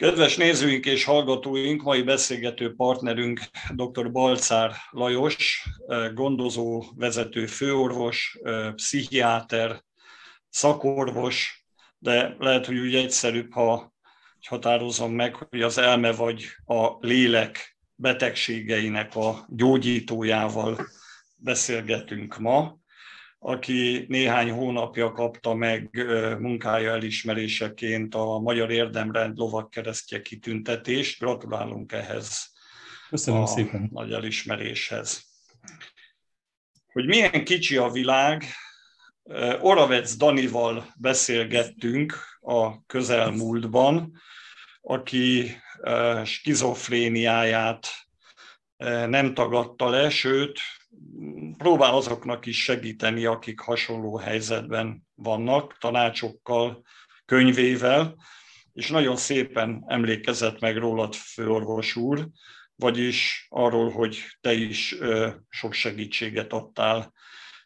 Kedves nézőink és hallgatóink, mai beszélgető partnerünk dr. Balcár Lajos, gondozó, vezető főorvos, pszichiáter, szakorvos, de lehet, hogy úgy egyszerűbb, ha határozom meg, hogy az elme vagy a lélek betegségeinek a gyógyítójával beszélgetünk ma aki néhány hónapja kapta meg munkája elismeréseként a Magyar Érdemrend lovakkeresztje kitüntetést. Gratulálunk ehhez Köszönöm a szépen. nagy elismeréshez. Hogy milyen kicsi a világ, Oravec Danival beszélgettünk a közelmúltban, aki skizofréniáját nem tagadta le, sőt, próbál azoknak is segíteni, akik hasonló helyzetben vannak, tanácsokkal, könyvével, és nagyon szépen emlékezett meg rólad, főorvos úr, vagyis arról, hogy te is sok segítséget adtál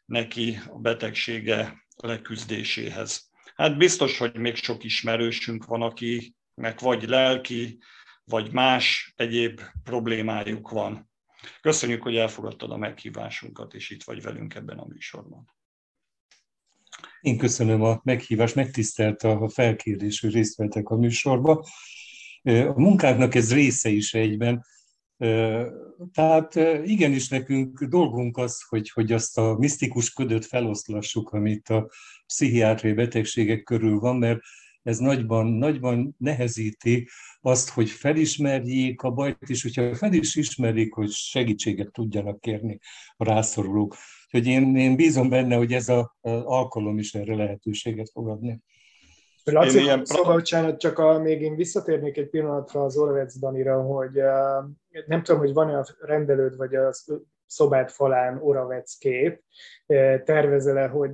neki a betegsége leküzdéséhez. Hát biztos, hogy még sok ismerősünk van, akinek vagy lelki, vagy más egyéb problémájuk van. Köszönjük, hogy elfogadtad a meghívásunkat, és itt vagy velünk ebben a műsorban. Én köszönöm a meghívást, megtisztelt a felkérés, hogy részt vettek a műsorba. A munkánknak ez része is egyben. Tehát igenis nekünk dolgunk az, hogy, hogy azt a misztikus ködöt feloszlassuk, amit a pszichiátriai betegségek körül van, mert ez nagyban, nagyban nehezíti azt, hogy felismerjék a bajt, és hogyha fel is ismerik, hogy segítséget tudjanak kérni a rászorulók. Úgyhogy én, én bízom benne, hogy ez az alkalom is erre lehetőséget fog adni. Laci, ilyen... szóval, bocsánat, csak a, még én visszatérnék egy pillanatra az Oravec Danira, hogy uh, nem tudom, hogy van-e a rendelőd vagy a szobát falán Oravec kép, tervezel-e, hogy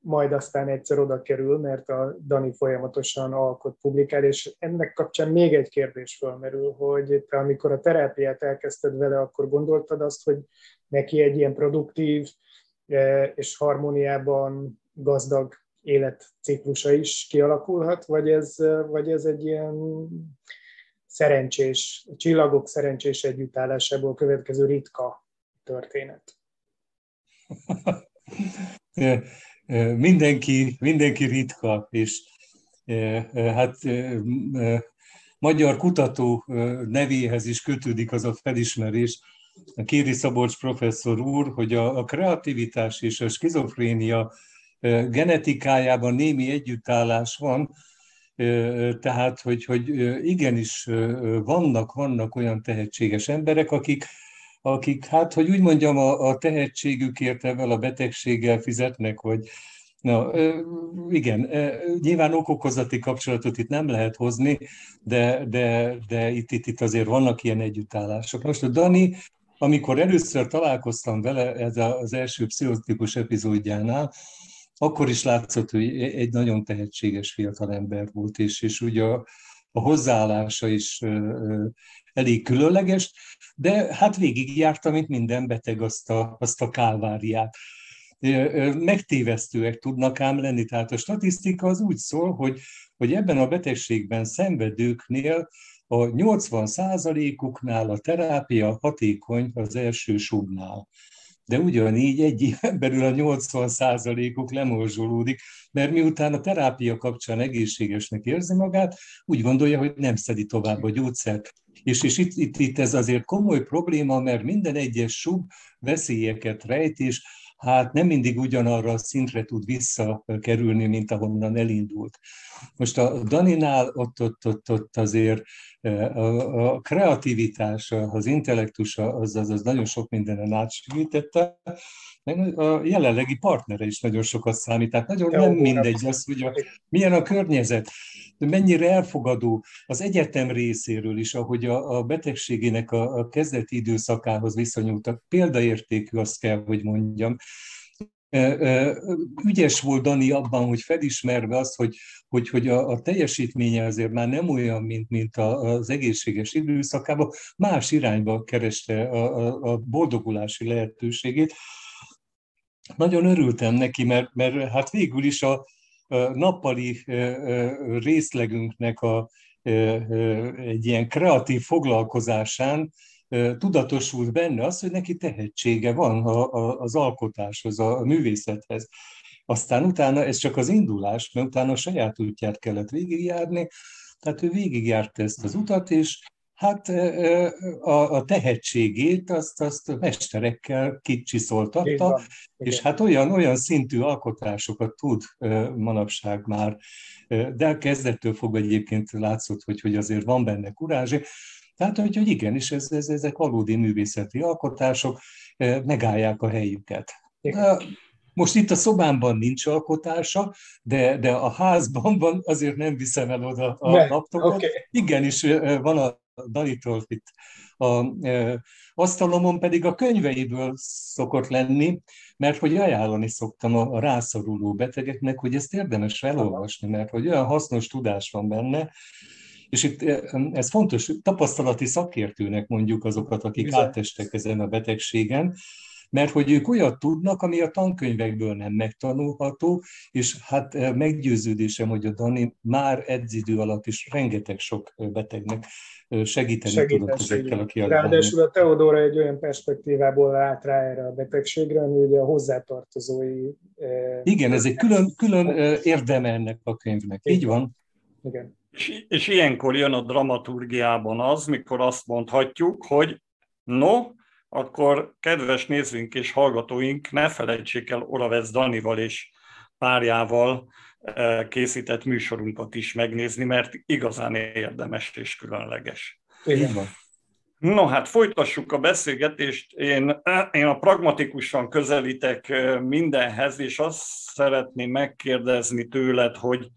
majd aztán egyszer oda kerül, mert a Dani folyamatosan alkot, publikál, és ennek kapcsán még egy kérdés fölmerül, hogy te amikor a terápiát elkezdted vele, akkor gondoltad azt, hogy neki egy ilyen produktív e, és harmóniában gazdag életciklusa is kialakulhat, vagy ez, vagy ez egy ilyen szerencsés, csillagok szerencsés együttállásából következő ritka történet? mindenki, mindenki ritka, és hát magyar kutató nevéhez is kötődik az a felismerés, Kéri Szabolcs professzor úr, hogy a, a kreativitás és a skizofrénia genetikájában némi együttállás van, tehát, hogy, hogy igenis vannak, vannak olyan tehetséges emberek, akik akik, hát, hogy úgy mondjam, a, a tehetségükért ebben a betegséggel fizetnek, hogy Na, igen, nyilván okokozati kapcsolatot itt nem lehet hozni, de, de, de itt, itt, itt azért vannak ilyen együttállások. Most a Dani, amikor először találkoztam vele ez az első pszichotikus epizódjánál, akkor is látszott, hogy egy nagyon tehetséges fiatal ember volt, és, és ugye a, a hozzáállása is elég különleges, de hát végigjárta, mint minden beteg, azt a, azt a kálváriát. Megtévesztőek tudnak ám lenni, tehát a statisztika az úgy szól, hogy, hogy ebben a betegségben szenvedőknél a 80 uknál a terápia hatékony az első subnál de ugyanígy egy éven belül a 80 uk lemorzsolódik, mert miután a terápia kapcsán egészségesnek érzi magát, úgy gondolja, hogy nem szedi tovább a gyógyszert. És, és itt, itt, itt ez azért komoly probléma, mert minden egyes sub veszélyeket rejt, és hát nem mindig ugyanarra a szintre tud visszakerülni, mint ahonnan elindult. Most a Daninál ott, ott, ott, ott azért a kreativitás, az intellektus, az, az, az nagyon sok mindenen átsegítette, a jelenlegi partnere is nagyon sokat számít. Tehát nagyon nem mindegy az, hogy a, milyen a környezet, mennyire elfogadó az egyetem részéről is, ahogy a, a betegségének a, a kezdeti időszakához viszonyultak. Példaértékű, azt kell, hogy mondjam. Ügyes volt Dani abban, hogy felismerve azt, hogy, hogy, hogy a, a teljesítménye azért már nem olyan, mint, mint az egészséges időszakában, más irányba kereste a, a, a boldogulási lehetőségét. Nagyon örültem neki, mert, mert hát végül is a, a nappali részlegünknek a, egy ilyen kreatív foglalkozásán tudatosult benne az, hogy neki tehetsége van az alkotáshoz, a művészethez. Aztán utána ez csak az indulás, mert utána a saját útját kellett végigjárni, tehát ő végigjárta ezt az utat, és hát a, a tehetségét azt, azt mesterekkel kicsiszoltatta, és hát olyan, olyan szintű alkotásokat tud manapság már, de kezdettől fog egyébként látszott, hogy, hogy azért van benne kurázsi, tehát, hogy, hogy igenis, ez, ez, ezek valódi művészeti alkotások, eh, megállják a helyüket. Most itt a szobámban nincs alkotása, de, de a házban van, azért nem viszem el oda a ne, laptopot. Okay. Igenis, eh, van a Dalitól itt. A, e, asztalomon pedig a könyveiből szokott lenni, mert hogy ajánlani szoktam a, a rászoruló betegeknek, hogy ezt érdemes elolvasni, mert hogy olyan hasznos tudás van benne, és itt eh, ez fontos, tapasztalati szakértőnek mondjuk azokat, akik Bizony. átestek ezen a betegségen, mert hogy ők olyat tudnak, ami a tankönyvekből nem megtanulható, és hát eh, meggyőződésem, hogy a Dani már edzidő alatt is rengeteg sok eh, betegnek segíteni, segíteni tudott ezekkel a kiadványok. Ráadásul a Teodóra egy olyan perspektívából lát rá erre a betegségre, ami ugye a hozzátartozói... Igen, ez egy külön, külön érdeme ennek a könyvnek. Így van. Igen. És, és ilyenkor jön a dramaturgiában az, mikor azt mondhatjuk, hogy no, akkor kedves nézőink és hallgatóink, ne felejtsék el Oravec Danival és párjával eh, készített műsorunkat is megnézni, mert igazán érdemes és különleges. Igen van. No, hát folytassuk a beszélgetést. Én, eh, én a pragmatikusan közelítek eh, mindenhez, és azt szeretném megkérdezni tőled, hogy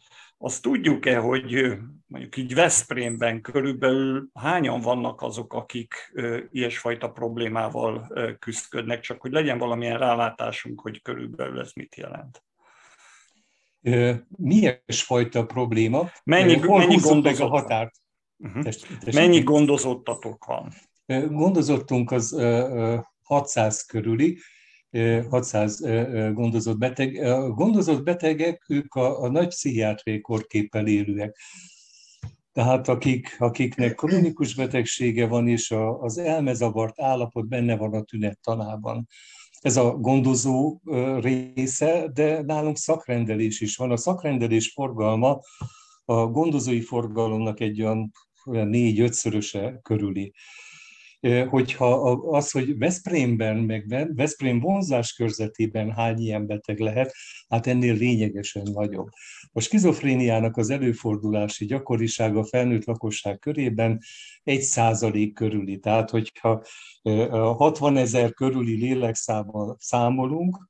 azt tudjuk-e, hogy mondjuk így Veszprémben körülbelül hányan vannak azok, akik ilyesfajta problémával küzdködnek, csak hogy legyen valamilyen rálátásunk, hogy körülbelül ez mit jelent? Mi fajta probléma? Mennyi, Hol mennyi meg a határt? Uh-huh. Test, test, mennyi gondozottatok van? Gondozottunk az 600 körüli, 600 gondozott beteg. A gondozott betegek, ők a, a nagy pszichiátriai korképpel élőek. Tehát akik, akiknek kronikus betegsége van, és a, az elmezavart állapot benne van a tünettanában. Ez a gondozó része, de nálunk szakrendelés is van. A szakrendelés forgalma a gondozói forgalomnak egy olyan négy-ötszöröse körüli hogyha az, hogy Veszprémben, meg Veszprém vonzás körzetében hány ilyen beteg lehet, hát ennél lényegesen nagyobb. A skizofréniának az előfordulási gyakorisága a felnőtt lakosság körében egy százalék körüli. Tehát, hogyha 60 ezer körüli lélekszámmal számolunk,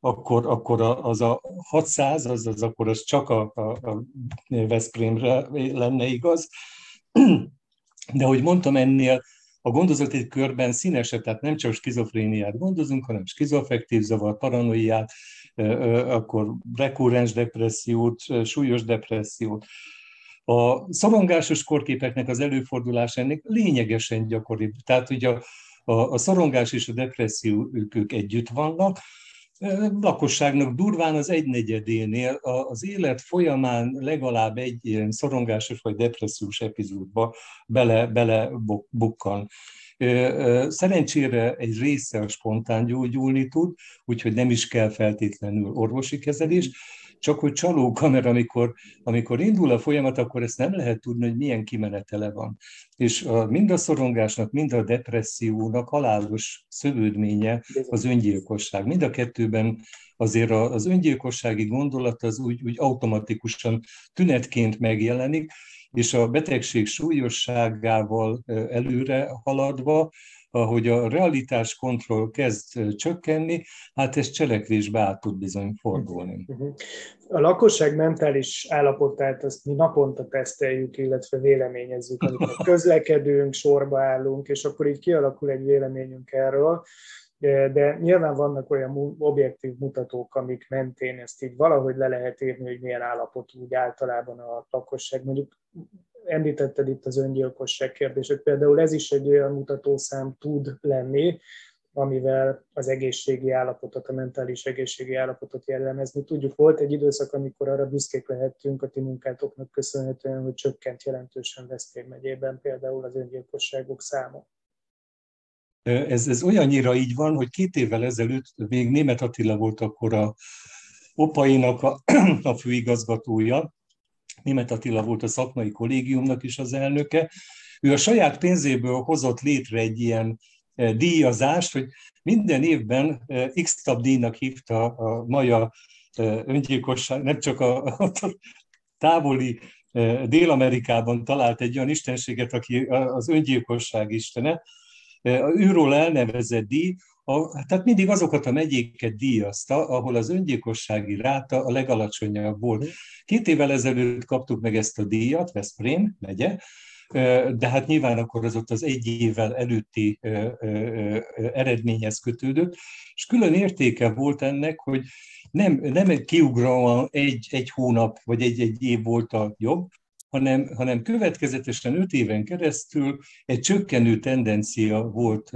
akkor, akkor az a 600, az, az akkor az csak a, a, a Veszprémre lenne igaz. De ahogy mondtam, ennél a gondozott egy körben színesebb, tehát nem csak skizofréniát gondozunk, hanem skizofektív zavar, paranoiát, akkor rekurrens depressziót, súlyos depressziót. A szorongásos korképeknek az előfordulás ennek lényegesen gyakoribb. Tehát ugye a, a, a szorongás és a depresszió ők, ők együtt vannak, lakosságnak durván az egynegyedénél az élet folyamán legalább egy ilyen szorongásos vagy depressziós epizódba bele, bele bukkan. Szerencsére egy része spontán gyógyulni tud, úgyhogy nem is kell feltétlenül orvosi kezelés, csak hogy csalóka, mert amikor, amikor indul a folyamat, akkor ezt nem lehet tudni, hogy milyen kimenetele van. És a, mind a szorongásnak, mind a depressziónak halálos szövődménye az öngyilkosság. Mind a kettőben azért az öngyilkossági gondolat az úgy, úgy automatikusan tünetként megjelenik, és a betegség súlyosságával előre haladva ahogy a realitás kontroll kezd csökkenni, hát ez cselekvésbe át tud bizony fordulni. Mhm. A lakosság mentális állapotát azt mi naponta teszteljük, illetve véleményezzük, amikor közlekedünk, sorba állunk, és akkor így kialakul egy véleményünk erről. de nyilván vannak olyan objektív mutatók, amik mentén ezt így valahogy le lehet írni, hogy milyen állapotú úgy általában a lakosság. Mondjuk említetted itt az öngyilkosság kérdését, például ez is egy olyan mutatószám tud lenni, amivel az egészségi állapotot, a mentális egészségi állapotot jellemezni tudjuk. Volt egy időszak, amikor arra büszkék lehettünk a ti munkátoknak köszönhetően, hogy csökkent jelentősen Veszprém megyében például az öngyilkosságok száma. Ez, ez olyannyira így van, hogy két évvel ezelőtt még Német Attila volt akkor a opainak a, a főigazgatója, Német Attila volt a szakmai kollégiumnak is az elnöke, ő a saját pénzéből hozott létre egy ilyen e, díjazást, hogy minden évben e, X-tab díjnak hívta a Maja e, öngyilkosság, nem csak a, a távoli Dél-Amerikában talált egy olyan istenséget, aki az öngyilkosság istene, őról elnevezett díj, a, tehát mindig azokat a megyéket díjazta, ahol az öngyilkossági ráta a legalacsonyabb volt. Két évvel ezelőtt kaptuk meg ezt a díjat, Veszprém megye, de hát nyilván akkor az ott az egy évvel előtti eredményhez kötődött, és külön értéke volt ennek, hogy nem, nem kiugróan egy, egy hónap vagy egy, egy év volt a jobb, hanem, hanem következetesen öt éven keresztül egy csökkenő tendencia volt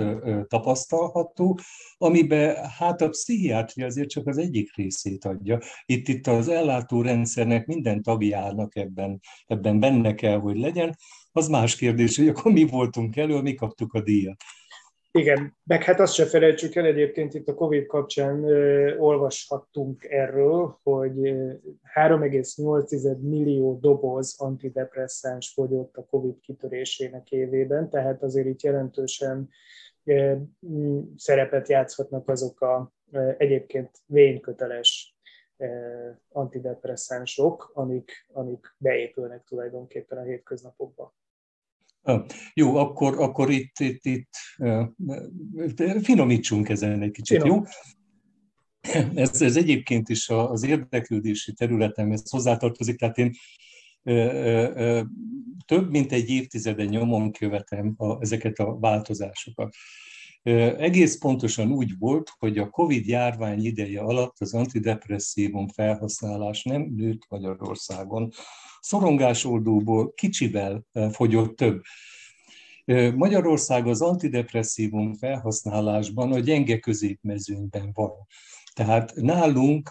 tapasztalható, amiben hát a pszichiátria azért csak az egyik részét adja. Itt, itt az ellátórendszernek minden tagjának ebben, ebben benne kell, hogy legyen. Az más kérdés, hogy akkor mi voltunk elő, mi kaptuk a díjat. Igen, meg hát azt se felejtsük el, egyébként itt a Covid kapcsán ö, olvashattunk erről, hogy 3,8 millió doboz antidepresszáns fogyott a Covid kitörésének évében, tehát azért itt jelentősen ö, szerepet játszhatnak azok a ö, egyébként vényköteles antidepresszánsok, amik, amik beépülnek tulajdonképpen a hétköznapokba. Jó, akkor, akkor itt, itt, itt finomítsunk ezen egy kicsit, Finom. jó? Ez, ez egyébként is az érdeklődési területemhez hozzátartozik, tehát én több mint egy évtizeden nyomon követem a, ezeket a változásokat. Egész pontosan úgy volt, hogy a COVID járvány ideje alatt az antidepresszívum felhasználás nem nőtt Magyarországon. Szorongásoldóból kicsivel fogyott több. Magyarország az antidepresszívum felhasználásban a gyenge középmezőnyben van. Tehát nálunk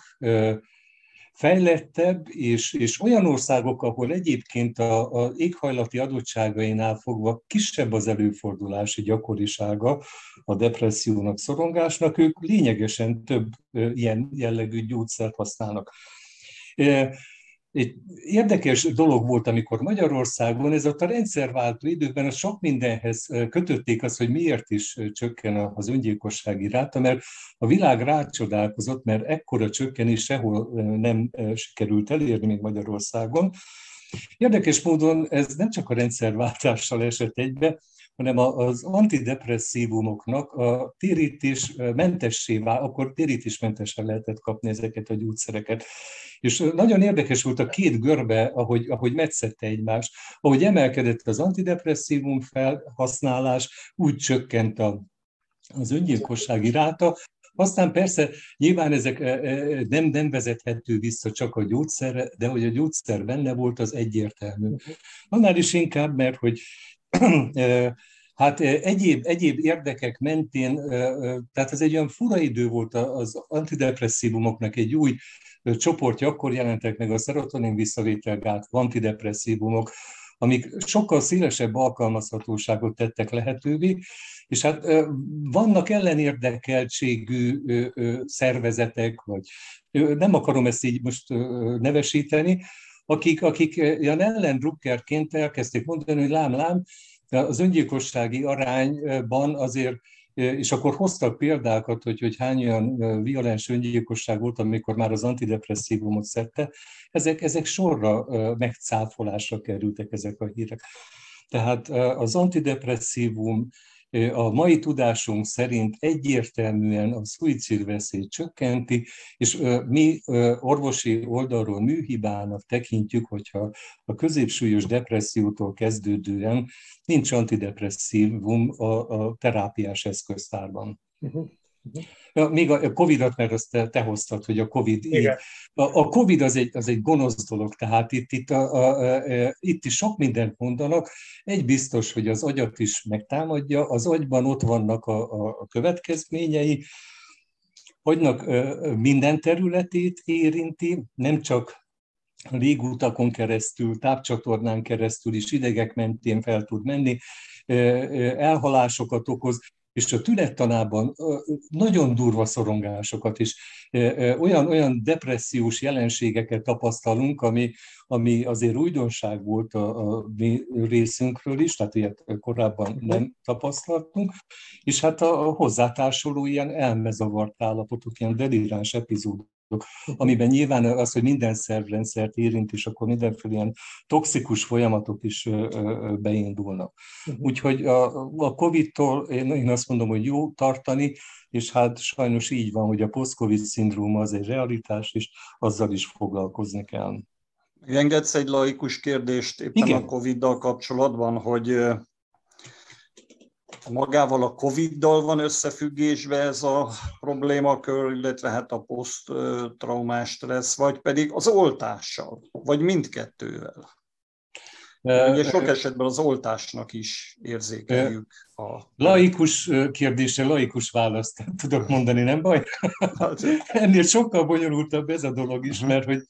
fejlettebb, és, és olyan országok, ahol egyébként a, a éghajlati adottságainál fogva kisebb az előfordulási gyakorisága a depressziónak, szorongásnak, ők lényegesen több ilyen jellegű gyógyszert használnak. Egy érdekes dolog volt, amikor Magyarországon ez a rendszerváltó időkben a sok mindenhez kötötték azt, hogy miért is csökken az öngyilkossági ráta, mert a világ rácsodálkozott, mert ekkora csökkenés sehol nem sikerült elérni még Magyarországon. Érdekes módon ez nem csak a rendszerváltással esett egybe, hanem az antidepresszívumoknak a térítés mentessé akkor térítésmentesen lehetett kapni ezeket a gyógyszereket. És nagyon érdekes volt a két görbe, ahogy, ahogy metszette egymást. Ahogy emelkedett az antidepresszívum felhasználás, úgy csökkent a, az öngyilkossági ráta, aztán persze nyilván ezek nem, nem vezethető vissza csak a gyógyszerre, de hogy a gyógyszer benne volt, az egyértelmű. Annál is inkább, mert hogy Hát egyéb, egyéb érdekek mentén, tehát ez egy olyan fura idő volt az antidepresszívumoknak egy új csoportja, akkor jelentek meg a szerotonin visszavételgált antidepresszívumok, amik sokkal szélesebb alkalmazhatóságot tettek lehetővé, és hát vannak ellenérdekeltségű szervezetek, vagy nem akarom ezt így most nevesíteni, akik, akik ilyen ellendrukkerként elkezdték mondani, hogy lám, lám, az öngyilkossági arányban azért és akkor hoztak példákat, hogy, hogy hány olyan violens öngyilkosság volt, amikor már az antidepresszívumot szedte. Ezek, ezek sorra megcáfolásra kerültek ezek a hírek. Tehát az antidepresszívum a mai tudásunk szerint egyértelműen a szuicidveszélyt csökkenti, és mi orvosi oldalról műhibának tekintjük, hogyha a középsúlyos depressziótól kezdődően nincs antidepresszívum a, a terápiás eszköztárban. Uh-huh. Ja, még a Covid-at, mert azt te, te hoztad, hogy a Covid Igen. A, a Covid az egy, az egy gonosz dolog, tehát itt, itt, a, a, a, itt is sok mindent mondanak. Egy biztos, hogy az agyat is megtámadja, az agyban ott vannak a, a, a következményei, agynak minden területét érinti, nem csak légutakon keresztül, tápcsatornán keresztül is idegek mentén fel tud menni, elhalásokat okoz, és a tünettanában nagyon durva szorongásokat is, olyan, olyan depressziós jelenségeket tapasztalunk, ami, ami azért újdonság volt a, a mi részünkről is, tehát ilyet korábban nem tapasztaltunk, és hát a, a hozzátársuló ilyen elmezavart állapotok, ilyen deliráns epizódok amiben nyilván az, hogy minden szervrendszert érint, és akkor mindenféle ilyen toxikus folyamatok is beindulnak. Uh-huh. Úgyhogy a, a COVID-tól én, én azt mondom, hogy jó tartani, és hát sajnos így van, hogy a post-COVID szindróma az egy realitás, és azzal is foglalkozni kell. Engedsz egy laikus kérdést éppen Igen. a Covid-dal kapcsolatban, hogy magával a Covid-dal van összefüggésbe ez a problémakör, illetve hát a poszttraumás stressz, vagy pedig az oltással, vagy mindkettővel. Ugye sok esetben az oltásnak is érzékeljük. A... Laikus kérdése, laikus választ tudok mondani, nem baj? Hát. Ennél sokkal bonyolultabb ez a dolog is, mert hogy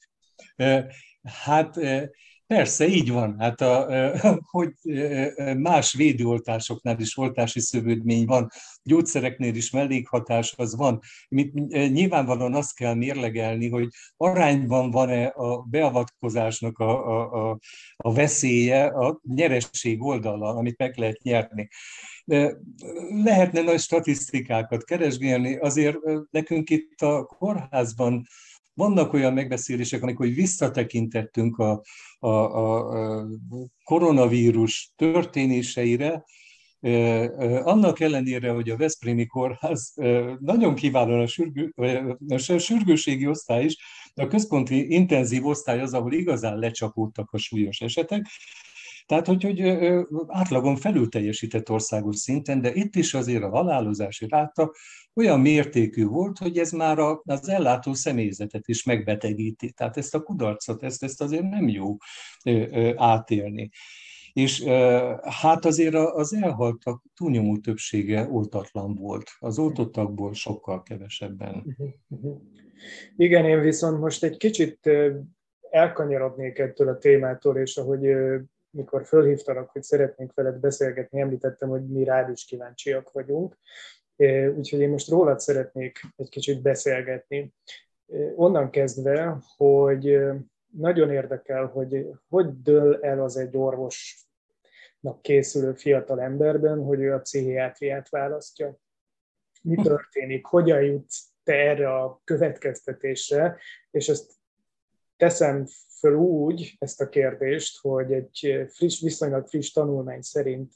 hát Persze, így van. Hát a, hogy más védőoltásoknál is oltási szövődmény van, gyógyszereknél is mellékhatás az van. Nyilvánvalóan azt kell mérlegelni, hogy arányban van-e a beavatkozásnak a, a, a, a veszélye a nyeresség oldala, amit meg lehet nyerni. Lehetne nagy statisztikákat keresgélni, azért nekünk itt a kórházban vannak olyan megbeszélések, amikor visszatekintettünk a, a, a koronavírus történéseire, annak ellenére, hogy a Veszprémi Kórház nagyon kiválóan a, sürgő, a sürgőségi osztály is, de a központi intenzív osztály az, ahol igazán lecsapódtak a súlyos esetek, tehát, hogy, hogy átlagon felül teljesített országos szinten, de itt is azért a halálozási ráta olyan mértékű volt, hogy ez már az ellátó személyzetet is megbetegíti. Tehát ezt a kudarcot, ezt, ezt azért nem jó átélni. És hát azért az elhaltak túlnyomó többsége oltatlan volt. Az oltottakból sokkal kevesebben. Igen, én viszont most egy kicsit elkanyarodnék ettől a témától, és ahogy mikor fölhívtalak, hogy szeretnénk veled beszélgetni, említettem, hogy mi rád is kíváncsiak vagyunk. Úgyhogy én most rólad szeretnék egy kicsit beszélgetni. Onnan kezdve, hogy nagyon érdekel, hogy hogy dől el az egy orvosnak készülő fiatal emberben, hogy ő a pszichiátriát választja. Mi történik? Hogyan jutsz te erre a következtetésre, és ezt teszem föl úgy ezt a kérdést, hogy egy friss, viszonylag friss tanulmány szerint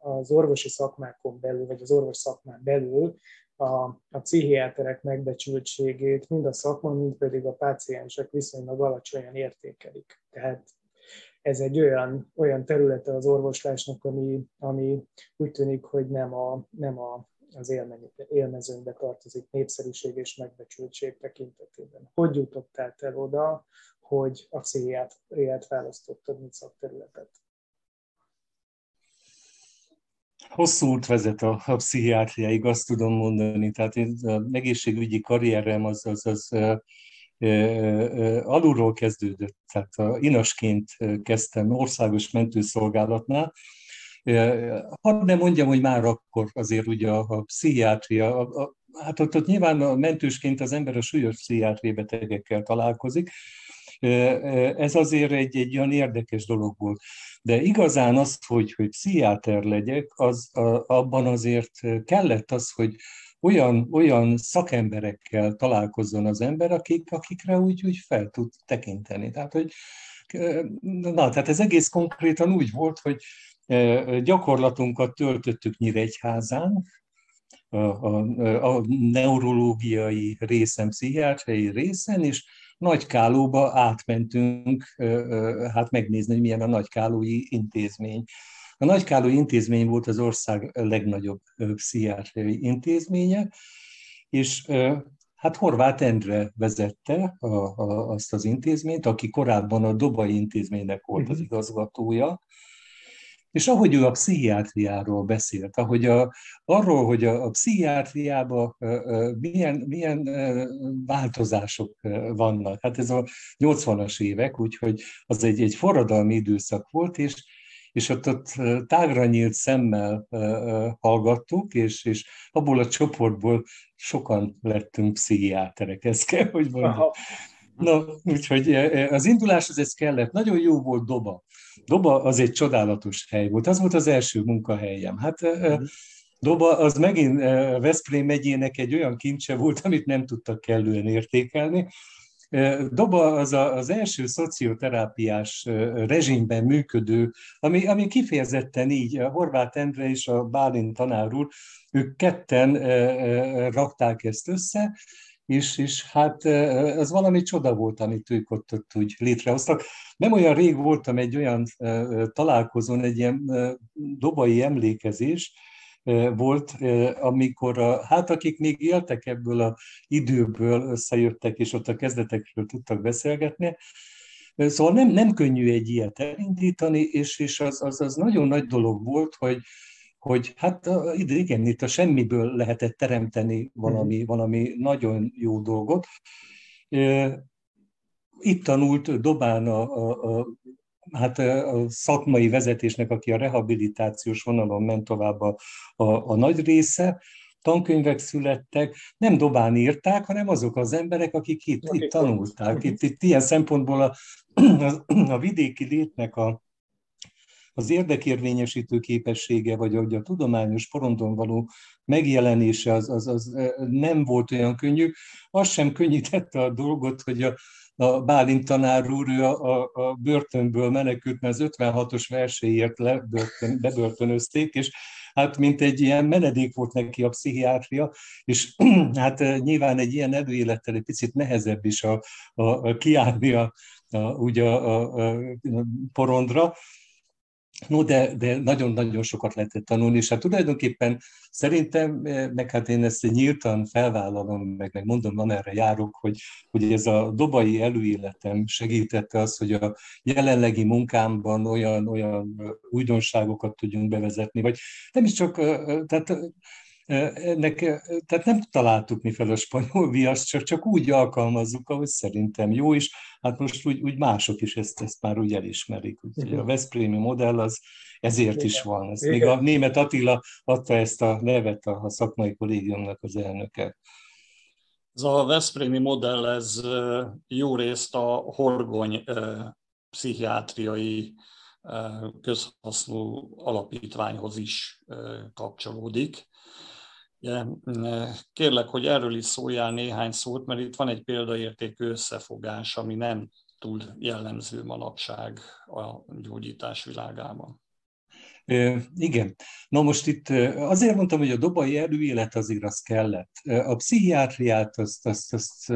az orvosi szakmákon belül, vagy az orvos szakmán belül a, a pszichiáterek megbecsültségét mind a szakma, mind pedig a páciensek viszonylag alacsonyan értékelik. Tehát ez egy olyan, olyan területe az orvoslásnak, ami, ami úgy tűnik, hogy nem a, nem a az élmezőnkbe tartozik népszerűség és megbecsültség tekintetében. Hogy jutottál el oda, hogy a pszichiátriát választottad, mint szakterületet? Hosszú út vezet a, a pszichiátriáig, azt tudom mondani. Tehát én, a egészségügyi karrierem az, az, az e, e, alulról kezdődött. Tehát a inasként kezdtem országos mentőszolgálatnál, Hadd ne mondjam, hogy már akkor azért ugye a, a pszichiátria, a, a, hát ott, ott nyilván a mentősként az ember a súlyos pszichiátri betegekkel találkozik, ez azért egy, egy olyan érdekes dolog volt. De igazán az, hogy, hogy pszichiáter legyek, az, a, abban azért kellett az, hogy olyan, olyan szakemberekkel találkozzon az ember, akik, akikre úgy, úgy fel tud tekinteni. Tehát, hogy, na, tehát ez egész konkrétan úgy volt, hogy Gyakorlatunkat töltöttük Nyíregyházán, a, a, a neurológiai részen, pszichiátriai részen, és Nagykálóba átmentünk hát megnézni, hogy milyen a Nagykálói intézmény. A Nagykálói intézmény volt az ország legnagyobb pszichiátriai intézménye, és hát Horváth Endre vezette a, a, azt az intézményt, aki korábban a Dobai intézménynek volt az mhm. igazgatója, és ahogy ő a pszichiátriáról beszélt, ahogy a, arról, hogy a, a pszichiátriában milyen, milyen változások vannak. Hát ez a 80-as évek, úgyhogy az egy, egy forradalmi időszak volt, és, és ott, ott tágra nyílt szemmel hallgattuk, és, és abból a csoportból sokan lettünk pszichiáterek, ez kell, hogy mondjam. Na, úgyhogy az induláshoz ez kellett. Nagyon jó volt Doba. Doba az egy csodálatos hely volt. Az volt az első munkahelyem. Hát mhm. Doba az megint Veszprém megyének egy olyan kincse volt, amit nem tudtak kellően értékelni. Doba az a, az első szocioterápiás rezsimben működő, ami, ami kifejezetten így, a Horváth Endre és a Bálint tanár úr, ők ketten rakták ezt össze, és, és hát ez valami csoda volt, amit ők ott, ott úgy létrehoztak. Nem olyan rég voltam egy olyan találkozón, egy ilyen dobai emlékezés, volt, amikor a, hát akik még éltek ebből a időből, összejöttek, és ott a kezdetekről tudtak beszélgetni, Szóval nem, nem könnyű egy ilyet elindítani, és, és az, az, az nagyon nagy dolog volt, hogy, hogy hát igen, itt a semmiből lehetett teremteni valami, mhm. valami nagyon jó dolgot. Itt tanult Dobán a, a, a, hát a szakmai vezetésnek, aki a rehabilitációs vonalon ment tovább a, a, a nagy része, tankönyvek születtek, nem Dobán írták, hanem azok az emberek, akik itt, itt tanulták. Itt, itt ilyen szempontból a, a, a vidéki létnek a, az érdekérvényesítő képessége, vagy a, a tudományos porondon való megjelenése az, az, az nem volt olyan könnyű. Az sem könnyítette a dolgot, hogy a, a Bálint tanár úr ő a, a, a börtönből menekült, mert az 56-os verséért lebörtön, bebörtönözték, és hát mint egy ilyen menedék volt neki a pszichiátria, és hát nyilván egy ilyen előélettel egy picit nehezebb is a, a, a kiállni a, a, ugye a, a, a porondra, No, de, de nagyon-nagyon sokat lehetett tanulni, és hát tulajdonképpen szerintem, eh, meg hát én ezt nyíltan felvállalom, meg, meg mondom, erre járok, hogy, hogy ez a dobai előéletem segítette az, hogy a jelenlegi munkámban olyan, olyan újdonságokat tudjunk bevezetni, vagy nem is csak, eh, tehát ennek, tehát nem találtuk mi fel a spanyol viaszt, csak, csak úgy alkalmazzuk, ahogy szerintem jó, és hát most úgy, úgy mások is ezt, ezt már úgy elismerik. Úgyhogy a Veszprémi modell az ezért is van. Ezt még a német Attila adta ezt a nevet a, a szakmai kollégiumnak az elnöke. Ez a Veszprémi modell, ez jó részt a horgony pszichiátriai közhasznú alapítványhoz is kapcsolódik. Kérlek, hogy erről is szóljál néhány szót, mert itt van egy példaértékű összefogás, ami nem túl jellemző manapság a gyógyítás világában. Igen. Na most itt azért mondtam, hogy a dobai előélet azért az kellett. A pszichiátriát azt, azt, azt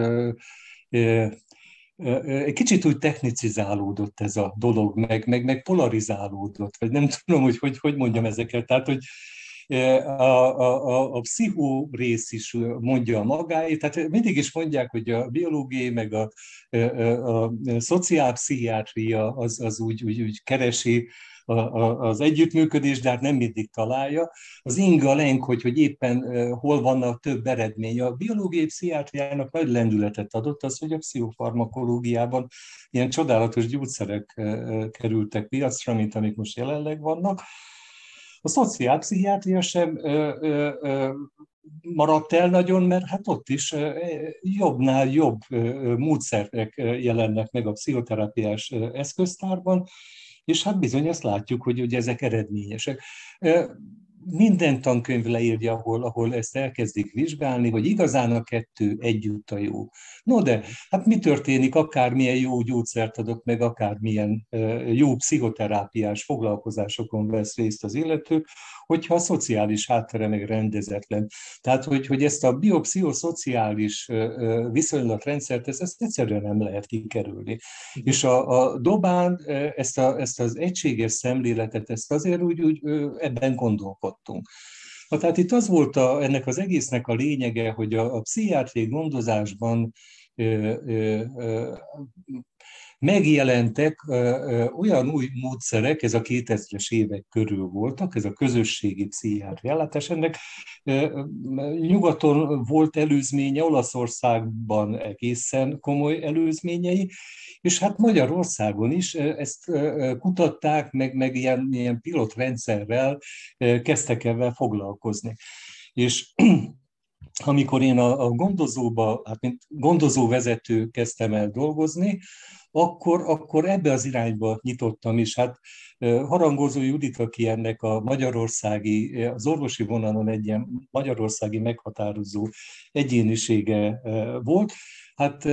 egy kicsit úgy technicizálódott ez a dolog, meg, meg, meg polarizálódott, vagy nem tudom, hogy, hogy hogy mondjam ezeket. Tehát, hogy a, a, a pszichó rész is mondja a magáét, tehát mindig is mondják, hogy a biológiai meg a, a, a szociálpszichiátria az, az úgy, úgy, úgy keresi a, a, az együttműködés, de hát nem mindig találja. Az inga lenk, hogy, hogy éppen hol van a több eredmény. A biológiai pszichiátriának nagy lendületet adott az, hogy a pszichofarmakológiában ilyen csodálatos gyógyszerek kerültek piacra, mint amik most jelenleg vannak, a szociálpszichiátria sem ö, ö, ö, maradt el nagyon, mert hát ott is jobbnál jobb módszerek jelennek meg a pszichoterápiás eszköztárban, és hát bizony azt látjuk, hogy ugye ezek eredményesek minden tankönyv leírja, ahol, ahol ezt elkezdik vizsgálni, hogy igazán a kettő együtt a jó. No de, hát mi történik, akármilyen jó gyógyszert adok meg, akármilyen jó pszichoterápiás foglalkozásokon vesz részt az illető, hogyha a szociális háttere meg rendezetlen. Tehát, hogy, hogy ezt a biopszichoszociális viszonylatrendszert, ezt, ezt egyszerűen nem lehet kikerülni. És a, a Dobán ezt, a, ezt az egységes szemléletet, ezt azért úgy, úgy ebben gondolkodtunk. tehát itt az volt a, ennek az egésznek a lényege, hogy a, a pszichiátriai gondozásban megjelentek olyan új módszerek, ez a 2000-es évek körül voltak, ez a közösségi pszichiátri ellátás. Ennek nyugaton volt előzménye, Olaszországban egészen komoly előzményei, és hát Magyarországon is ezt kutatták, meg, meg ilyen, ilyen pilotrendszerrel kezdtek ebben foglalkozni. És amikor én a, a gondozóba, hát mint gondozóvezető kezdtem el dolgozni, akkor, akkor ebbe az irányba nyitottam is. Hát Harangozó Judit, aki ennek a magyarországi, az orvosi vonalon egy ilyen magyarországi meghatározó egyénisége volt, hát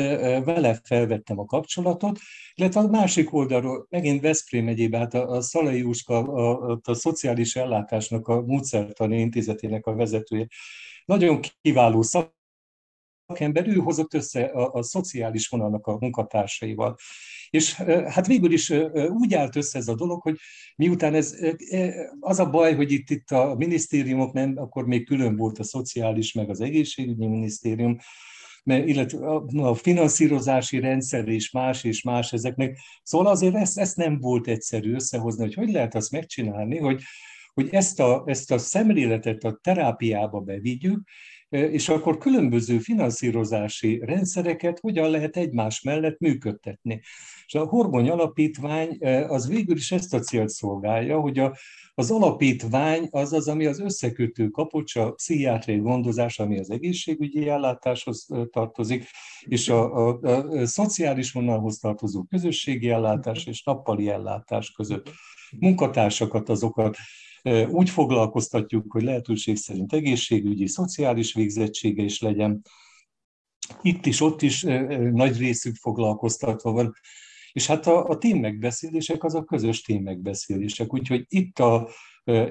vele felvettem a kapcsolatot, illetve a másik oldalról, megint Veszprém megyében, hát a, a Szalai Jóska, a, a, a Szociális Ellátásnak a Módszertani Intézetének a vezetője, nagyon kiváló szakember, ő hozott össze a, a szociális vonalnak a munkatársaival. És hát végül is úgy állt össze ez a dolog, hogy miután ez, az a baj, hogy itt, itt a minisztériumok nem, akkor még külön volt a szociális, meg az egészségügyi minisztérium, mert, illetve a finanszírozási rendszer is más és más ezeknek. Szóval azért ezt, ezt nem volt egyszerű összehozni, hogy hogy lehet azt megcsinálni, hogy, hogy ezt a, ezt a szemléletet a terápiába bevigyük, és akkor különböző finanszírozási rendszereket hogyan lehet egymás mellett működtetni. És a Horgony Alapítvány az végül is ezt a célt szolgálja, hogy a, az alapítvány az az, ami az összekötő kapocs, a pszichiátriai gondozás, ami az egészségügyi ellátáshoz tartozik, és a, a, a szociális vonalhoz tartozó közösségi ellátás és nappali ellátás között munkatársakat, azokat úgy foglalkoztatjuk, hogy lehetőség szerint egészségügyi, szociális végzettsége is legyen. Itt is, ott is nagy részük foglalkoztatva van. És hát a, a témmegbeszélések az a közös témmegbeszélések. Úgyhogy itt a,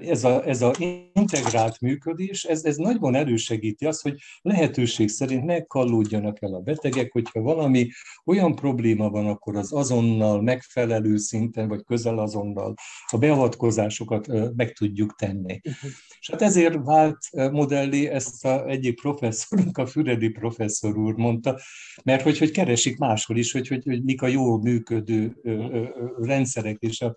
ez a, ez a integrált működés, ez, ez nagyban elősegíti azt, hogy lehetőség szerint ne kallódjanak el a betegek, hogyha valami olyan probléma van, akkor az azonnal megfelelő szinten, vagy közel azonnal a beavatkozásokat meg tudjuk tenni. Uh-huh. És hát ezért vált modellé ezt a egyik professzorunk, a Füredi professzor úr mondta, mert hogy, hogy keresik máshol is, hogy, hogy, hogy mik a jól működő rendszerek, és a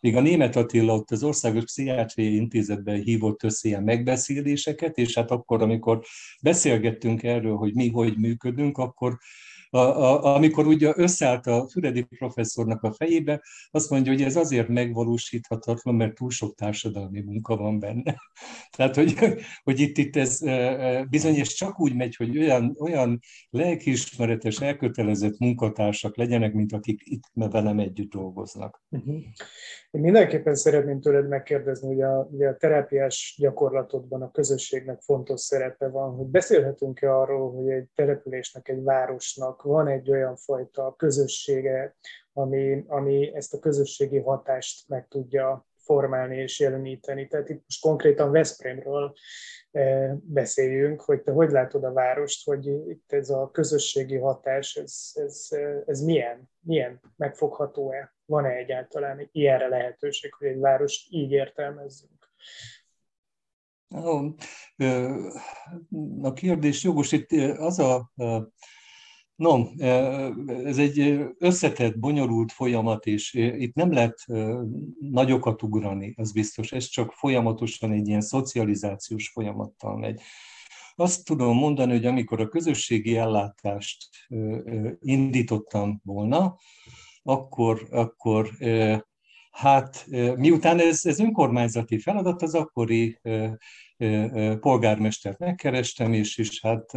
még a német Attila ott az Országos Pszichiátriai Intézetben hívott össze ilyen megbeszéléseket, és hát akkor, amikor beszélgettünk erről, hogy mi hogy működünk, akkor a, a, amikor ugye összeállt a Füredi professzornak a fejébe, azt mondja, hogy ez azért megvalósíthatatlan, mert túl sok társadalmi munka van benne. Tehát, hogy, hogy itt, itt ez bizony, és csak úgy megy, hogy olyan, olyan lelkiismeretes, elkötelezett munkatársak legyenek, mint akik itt velem együtt dolgoznak. Uh-huh. Én mindenképpen szeretném tőled megkérdezni, hogy a, ugye a terápiás gyakorlatodban a közösségnek fontos szerepe van, hogy beszélhetünk-e arról, hogy egy településnek, egy városnak van egy olyan fajta közössége, ami, ami ezt a közösségi hatást meg tudja formálni és jeleníteni. Tehát itt most konkrétan Veszprémről eh, beszéljünk, hogy te hogy látod a várost, hogy itt ez a közösségi hatás, ez, ez, ez milyen, milyen megfogható-e? Van-e egyáltalán ilyenre lehetőség, hogy egy várost így értelmezzünk? A kérdés jogos, itt az a No, ez egy összetett, bonyolult folyamat, és itt nem lehet nagyokat ugrani, az biztos. Ez csak folyamatosan egy ilyen szocializációs folyamattal megy. Azt tudom mondani, hogy amikor a közösségi ellátást indítottam volna, akkor, akkor hát miután ez, ez önkormányzati feladat, az akkori polgármestert megkerestem, és, és hát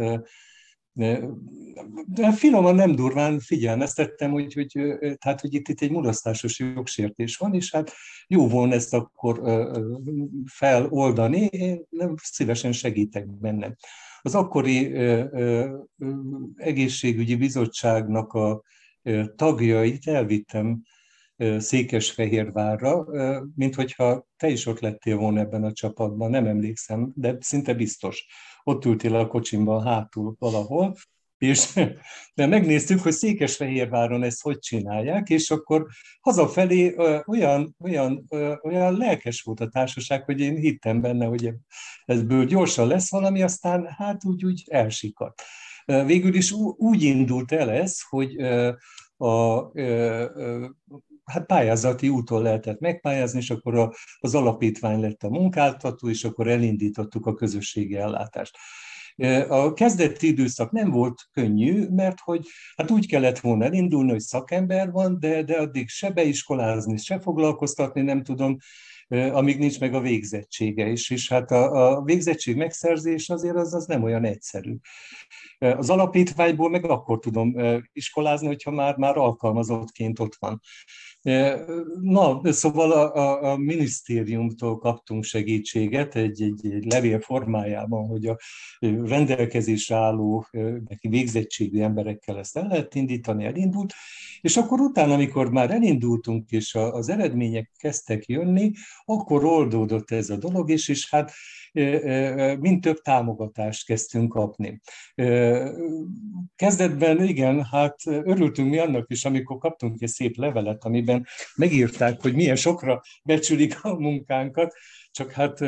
de finoman, nem durván figyelmeztettem, hogy, hogy, tehát, hogy itt, itt egy mulasztásos jogsértés van, és hát jó volna ezt akkor feloldani, én nem szívesen segítek benne. Az akkori egészségügyi bizottságnak a tagjait elvittem Székesfehérvárra, mint hogyha te is ott lettél volna ebben a csapatban, nem emlékszem, de szinte biztos. Ott ültél a kocsimban hátul valahol, és de megnéztük, hogy Székesfehérváron ezt hogy csinálják, és akkor hazafelé olyan, olyan, olyan lelkes volt a társaság, hogy én hittem benne, hogy ebből gyorsan lesz valami, aztán hát úgy, úgy elsikadt. Végül is úgy indult el ez, hogy a, hát pályázati úton lehetett megpályázni, és akkor az alapítvány lett a munkáltató, és akkor elindítottuk a közösségi ellátást. A kezdeti időszak nem volt könnyű, mert hogy hát úgy kellett volna elindulni, hogy szakember van, de, de addig se beiskolázni, se foglalkoztatni nem tudom, amíg nincs meg a végzettsége is, és hát a, a végzettség megszerzés azért az, az nem olyan egyszerű. Az alapítványból meg akkor tudom iskolázni, hogyha már, már alkalmazottként ott van. Na, szóval a, a, a minisztériumtól kaptunk segítséget egy, egy, egy levél formájában, hogy a rendelkezésre álló neki végzettségű emberekkel ezt el lehet indítani, elindult, és akkor utána, amikor már elindultunk, és az eredmények kezdtek jönni, akkor oldódott ez a dolog, és, és hát mind több támogatást kezdtünk kapni. Kezdetben igen, hát örültünk mi annak is, amikor kaptunk egy szép levelet, amiben megírták, hogy milyen sokra becsülik a munkánkat, csak hát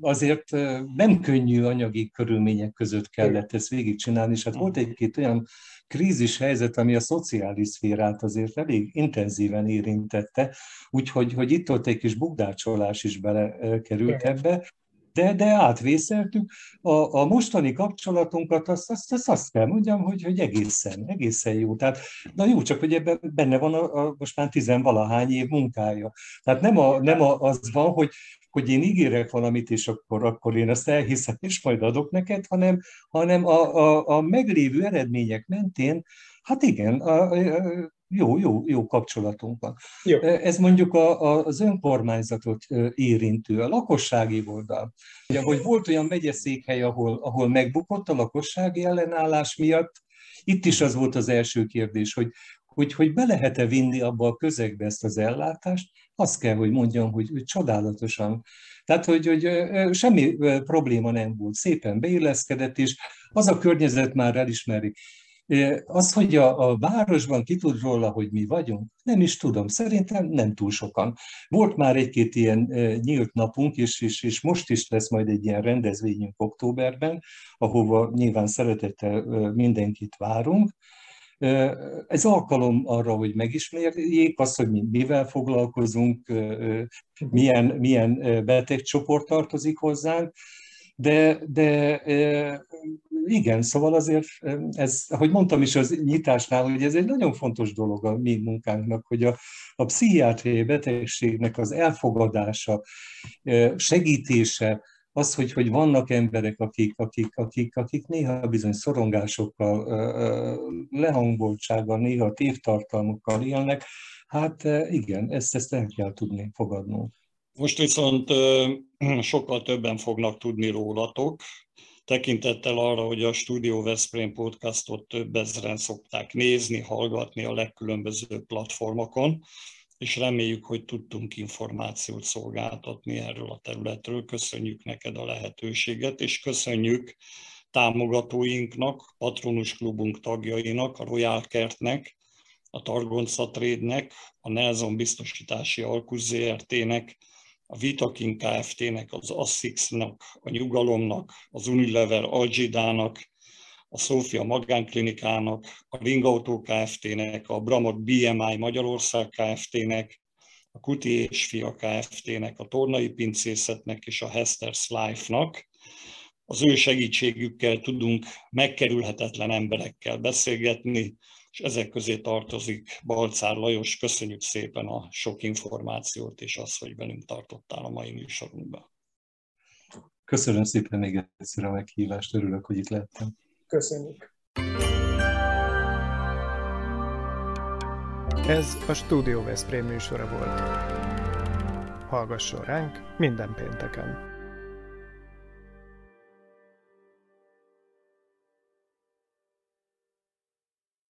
azért nem könnyű anyagi körülmények között kellett ezt végigcsinálni, és hát volt egy-két olyan krízis helyzet, ami a szociális szférát azért elég intenzíven érintette, úgyhogy hogy itt ott egy kis bukdácsolás is belekerült ebbe, de, de átvészeltük. A, a mostani kapcsolatunkat, azt, azt, azt, azt kell mondjam, hogy, hogy egészen, egészen jó. Tehát, na jó, csak hogy ebben benne van a, a most már tizenvalahány év munkája. Tehát nem, a, nem a, az van, hogy, hogy én ígérek valamit, és akkor, akkor én ezt elhiszem, és majd adok neked, hanem, hanem a, a, a meglévő eredmények mentén, hát igen, a, a, jó, jó, jó kapcsolatunk van. Jó. Ez mondjuk a, a, az önkormányzatot érintő, a lakossági oldal. Ugye, hogy volt olyan megyeszékhely, ahol, ahol megbukott a lakossági ellenállás miatt, itt is az volt az első kérdés, hogy, hogy, hogy be lehet-e vinni abba a közegbe ezt az ellátást, azt kell, hogy mondjam, hogy, hogy csodálatosan. Tehát, hogy, hogy semmi probléma nem volt, szépen beilleszkedett, és az a környezet már elismeri. Az, hogy a, a városban ki tud róla, hogy mi vagyunk, nem is tudom. Szerintem nem túl sokan. Volt már egy-két ilyen nyílt napunk, és, és, és most is lesz majd egy ilyen rendezvényünk októberben, ahova nyilván szeretettel mindenkit várunk. Ez alkalom arra, hogy megismerjék azt, hogy mi mivel foglalkozunk, milyen, milyen betegcsoport tartozik hozzánk, de, de igen, szóval azért ez, ahogy mondtam is az nyitásnál, hogy ez egy nagyon fontos dolog a mi munkánknak, hogy a, a pszichiátriai betegségnek az elfogadása, segítése, az, hogy, hogy vannak emberek, akik, akik, akik, akik néha bizony szorongásokkal, lehangoltsággal, néha tévtartalmukkal élnek, hát igen, ezt, ezt el kell tudni fogadnunk. Most viszont sokkal többen fognak tudni rólatok, tekintettel arra, hogy a Studio Veszprém podcastot több ezeren szokták nézni, hallgatni a legkülönbözőbb platformokon, és reméljük, hogy tudtunk információt szolgáltatni erről a területről. Köszönjük neked a lehetőséget, és köszönjük támogatóinknak, Patronus Klubunk tagjainak, a Royal Kertnek, a Targonca Trade-nek, a Nelson Biztosítási Alkus ZRT-nek, a Vitakin Kft-nek, az Assix-nak, a Nyugalomnak, az Unilever Algidának, a Szófia Magánklinikának, a Ringautó Kft-nek, a Bramot BMI Magyarország Kft-nek, a Kuti és Fia Kft-nek, a Tornai Pincészetnek és a Hester's Life-nak. Az ő segítségükkel tudunk megkerülhetetlen emberekkel beszélgetni, és ezek közé tartozik Balcár Lajos. Köszönjük szépen a sok információt, és azt, hogy velünk tartottál a mai műsorunkban. Köszönöm szépen még egyszer a meghívást, örülök, hogy itt lettem. Köszönjük. Ez a Studio Veszprém műsora volt. Hallgasson ránk minden pénteken!